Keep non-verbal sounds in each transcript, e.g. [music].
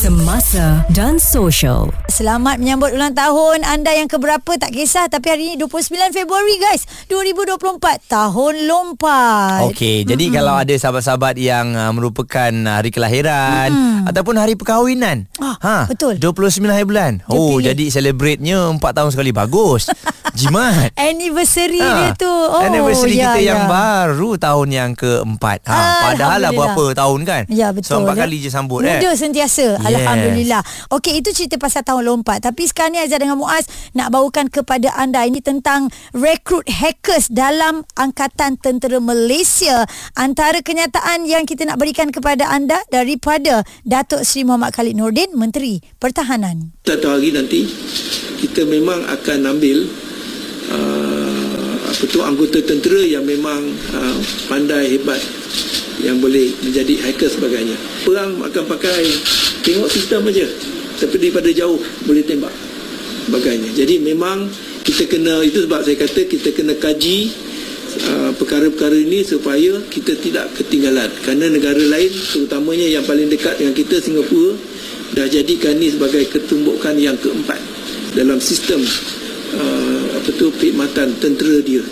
Semasa dan social. Selamat menyambut ulang tahun anda yang keberapa tak kisah tapi hari ini 29 Februari guys 2024 tahun lompat. Okey, mm-hmm. jadi kalau ada sahabat-sahabat yang uh, merupakan hari kelahiran mm-hmm. ataupun hari perkahwinan. Ah, ha, betul. 29 hari bulan. Dia oh, pilih. jadi celebrate-nya 4 tahun sekali bagus. [laughs] Jimat. Anniversary ha, dia tu. Oh, anniversary ya, kita ya. yang baru tahun yang keempat. Ha, padahal lah berapa tahun kan? Ya, betul. So, empat kali je sambut. Muda eh. sentiasa. Alhamdulillah. Okey, itu cerita pasal tahun lompat. Tapi sekarang ni Aizah dengan Muaz nak bawakan kepada anda ini tentang rekrut hackers dalam Angkatan Tentera Malaysia. Antara kenyataan yang kita nak berikan kepada anda daripada Datuk Seri Muhammad Khalid Nordin, Menteri Pertahanan. Satu hari nanti kita memang akan ambil uh, apa tu anggota tentera yang memang uh, pandai hebat yang boleh menjadi hacker sebagainya. Perang akan pakai tengok sistem aja. Tapi daripada jauh boleh tembak sebagainya. Jadi memang kita kena itu sebab saya kata kita kena kaji uh, perkara-perkara ini supaya kita tidak ketinggalan. Kerana negara lain terutamanya yang paling dekat dengan kita Singapura dah jadikan ini sebagai ketumbukan yang keempat dalam sistem uh, apa tu perkhidmatan tentera dia.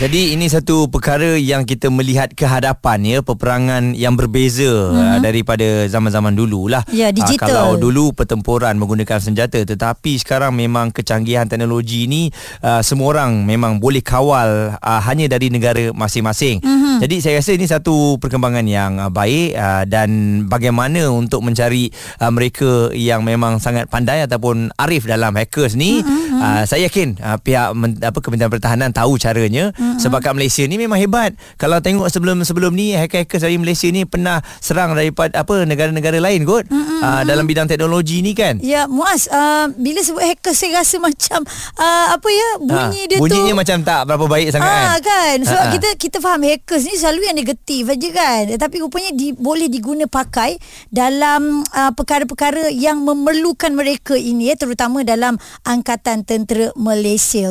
Jadi ini satu perkara yang kita melihat ke hadapan ya peperangan yang berbeza uh-huh. daripada zaman-zaman dulu lah. Ya digital. Uh, kalau dulu pertempuran menggunakan senjata tetapi sekarang memang kecanggihan teknologi ini uh, semua orang memang boleh kawal uh, hanya dari negara masing-masing. Uh-huh. Jadi saya rasa ini satu perkembangan yang uh, baik uh, dan bagaimana untuk mencari uh, mereka yang memang sangat pandai ataupun arif dalam hackers ni uh-huh. uh, saya yakin uh, pihak men- apa Kementerian Pertahanan tahu caranya. Mm-hmm. Sebab kat Malaysia ni memang hebat. Kalau tengok sebelum-sebelum ni hacker-hacker dari Malaysia ni pernah serang daripada apa negara-negara lain kot mm-hmm. uh, dalam bidang teknologi ni kan. Ya, Muaz, uh, bila sebut hacker saya rasa macam uh, apa ya bunyi ha, dia bunyinya tu bunyinya macam tak berapa baik sangat ha, kan. kan? Sebab ha, kita kita faham hackers ni selalu yang negatif aja kan. Tapi rupanya di, boleh diguna pakai dalam uh, perkara-perkara yang memerlukan mereka ini ya terutama dalam angkatan tentera Malaysia.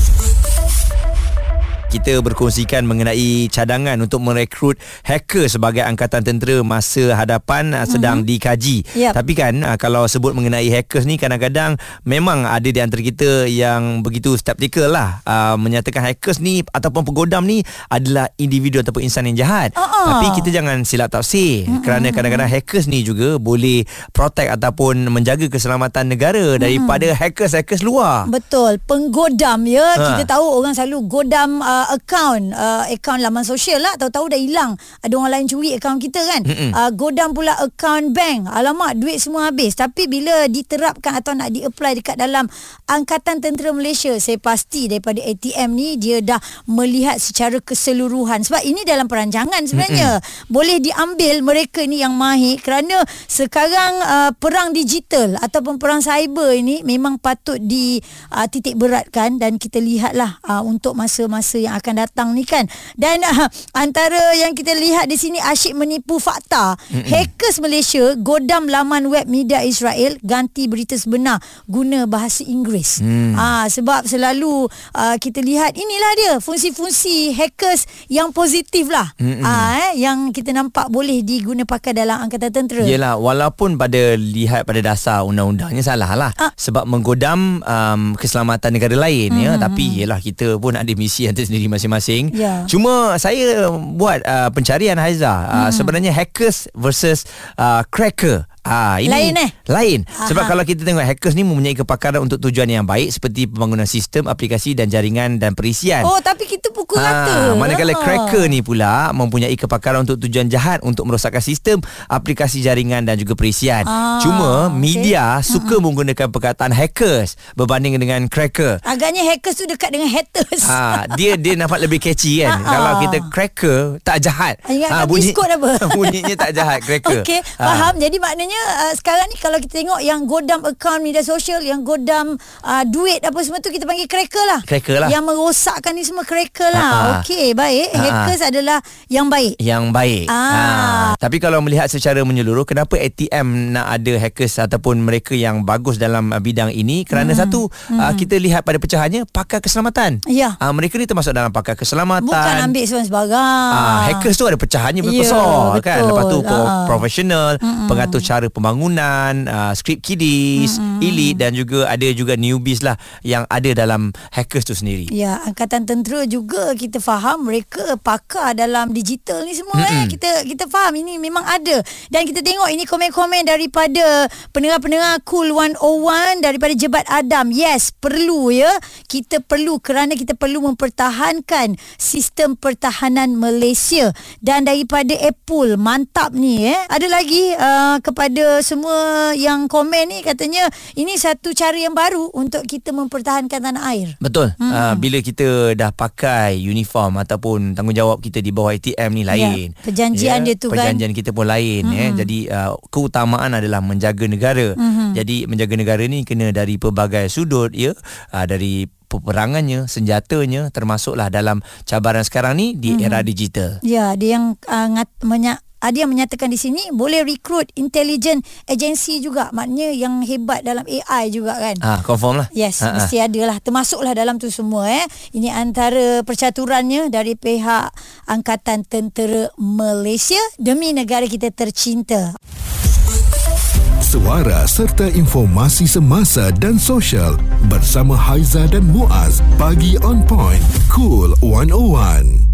kita berkongsikan mengenai cadangan untuk merekrut hacker sebagai angkatan tentera masa hadapan mm-hmm. sedang dikaji. Yep. Tapi kan ah, kalau sebut mengenai hackers ni kadang-kadang memang ada di antara kita yang begitu skeptikal lah uh, menyatakan hackers ni ataupun penggodam ni adalah individu ataupun insan yang jahat. Uh-uh. Tapi kita jangan silap tafsir mm-hmm. kerana kadang-kadang hackers ni juga boleh protect ataupun menjaga keselamatan negara mm-hmm. daripada hackers-hackers luar. Betul. Penggodam ya. Ha. Kita tahu orang selalu godam uh, uh, akaun uh, akaun laman sosial lah. Tahu-tahu dah hilang. Ada orang lain curi akaun kita kan. Uh, godam pula akaun bank. Alamak duit semua habis. Tapi bila diterapkan atau nak di-apply dekat dalam angkatan tentera Malaysia saya pasti daripada ATM ni dia dah melihat secara keseluruhan. Sebab ini dalam perancangan sebenarnya. Mm-mm. boleh diambil mereka ni yang mahir kerana sekarang uh, perang digital ataupun perang cyber ini memang patut di uh, titik beratkan. Dan kita lihatlah uh, untuk masa-masa yang yang akan datang ni kan. Dan uh, [laughs] antara yang kita lihat di sini asyik menipu fakta. Mm-mm. Hackers Malaysia godam laman web media Israel ganti berita sebenar guna bahasa Inggeris. Mm. Uh, sebab selalu uh, kita lihat inilah dia fungsi-fungsi hackers yang positif lah. Uh, eh, yang kita nampak boleh diguna pakai dalam angkatan tentera. Yelah walaupun pada lihat pada dasar undang-undangnya salah lah. Uh. Sebab menggodam um, keselamatan negara lain mm. ya. Tapi yelah kita pun ada misi yang sendiri masing-masing. Yeah. Cuma saya buat uh, pencarian Haiza uh, hmm. sebenarnya hackers versus uh, cracker. Ah ini lain eh lain sebab Aha. kalau kita tengok hackers ni mempunyai kepakaran untuk tujuan yang baik seperti pembangunan sistem aplikasi dan jaringan dan perisian. Oh tapi kita pukul rata. Ah manakala ha. cracker ni pula mempunyai kepakaran untuk tujuan jahat untuk merosakkan sistem aplikasi jaringan dan juga perisian. Ah, Cuma media okay. suka hmm. menggunakan perkataan hackers berbanding dengan cracker. Agaknya hackers tu dekat dengan haters. Ah dia dia nampak lebih catchy kan. Ha. Kalau kita cracker tak jahat. Ingat ha, bunyi, apa? [laughs] bunyinya tak jahat cracker. Okey faham jadi maknanya uh, sekarang ni kalau kita tengok yang godam akaun media sosial yang godam uh, duit apa semua tu kita panggil cracker lah cracker lah yang merosakkan ni semua cracker lah Ah. okey baik. Ah, ah. Hackers adalah yang baik. yang baik. Ah. Ha. Tapi kalau melihat secara menyeluruh, kenapa ATM nak ada hackers ataupun mereka yang bagus dalam bidang ini? Kerana Hmm. satu, uh, kita lihat pada pecahannya pakar keselamatan. Ya. Uh, mereka ni termasuk dalam pakar keselamatan. Bukan ambil sebarang-sebarang. Ah, hackers tu ada pecahannya Ya, besar kan. betul. Lepas tu Ah. profesional, pengatur cara pembangunan, uh, script kiddies, elite dan juga ada juga newbies lah yang ada dalam hackers tu sendiri. Ya, angkatan tentera juga kita faham mereka pakar dalam digital ni semua eh. Kita kita faham ini memang ada. Dan kita tengok ini komen-komen daripada pendengar-pendengar Cool 101 daripada Jebat Adam. Yes, perlu ya. Kita perlu kerana kita perlu mempertahankan sistem pertahanan Malaysia dan daripada Apple mantap ni eh. Ada lagi uh, kepada semua yang komen ni katanya ini satu cara yang baru untuk kita mempertahankan tanah air. Betul. Hmm. Uh, bila kita dah pakai uniform ataupun tanggungjawab kita di bawah ATM ni lain. Ya, perjanjian dia tu kan. Perjanjian kita pun lain hmm. eh. Jadi uh, keutamaan adalah menjaga negara. Hmm. Jadi menjaga negara ni kena dari pelbagai sudut ya. Uh, dari peperangannya, senjatanya termasuklah dalam cabaran sekarang ni di era digital. Ya, dia yang uh, ngat, menya, ada yang menyatakan di sini boleh rekrut intelligent agency juga. Maknanya yang hebat dalam AI juga kan. Ah, confirm lah. Yes, Ah, ah. mesti ada lah. Termasuklah dalam tu semua eh. Ini antara percaturannya dari pihak Angkatan Tentera Malaysia demi negara kita tercinta. Suara serta informasi semasa dan sosial bersama Haiza dan Muaz. Pagi on point. Cool 101.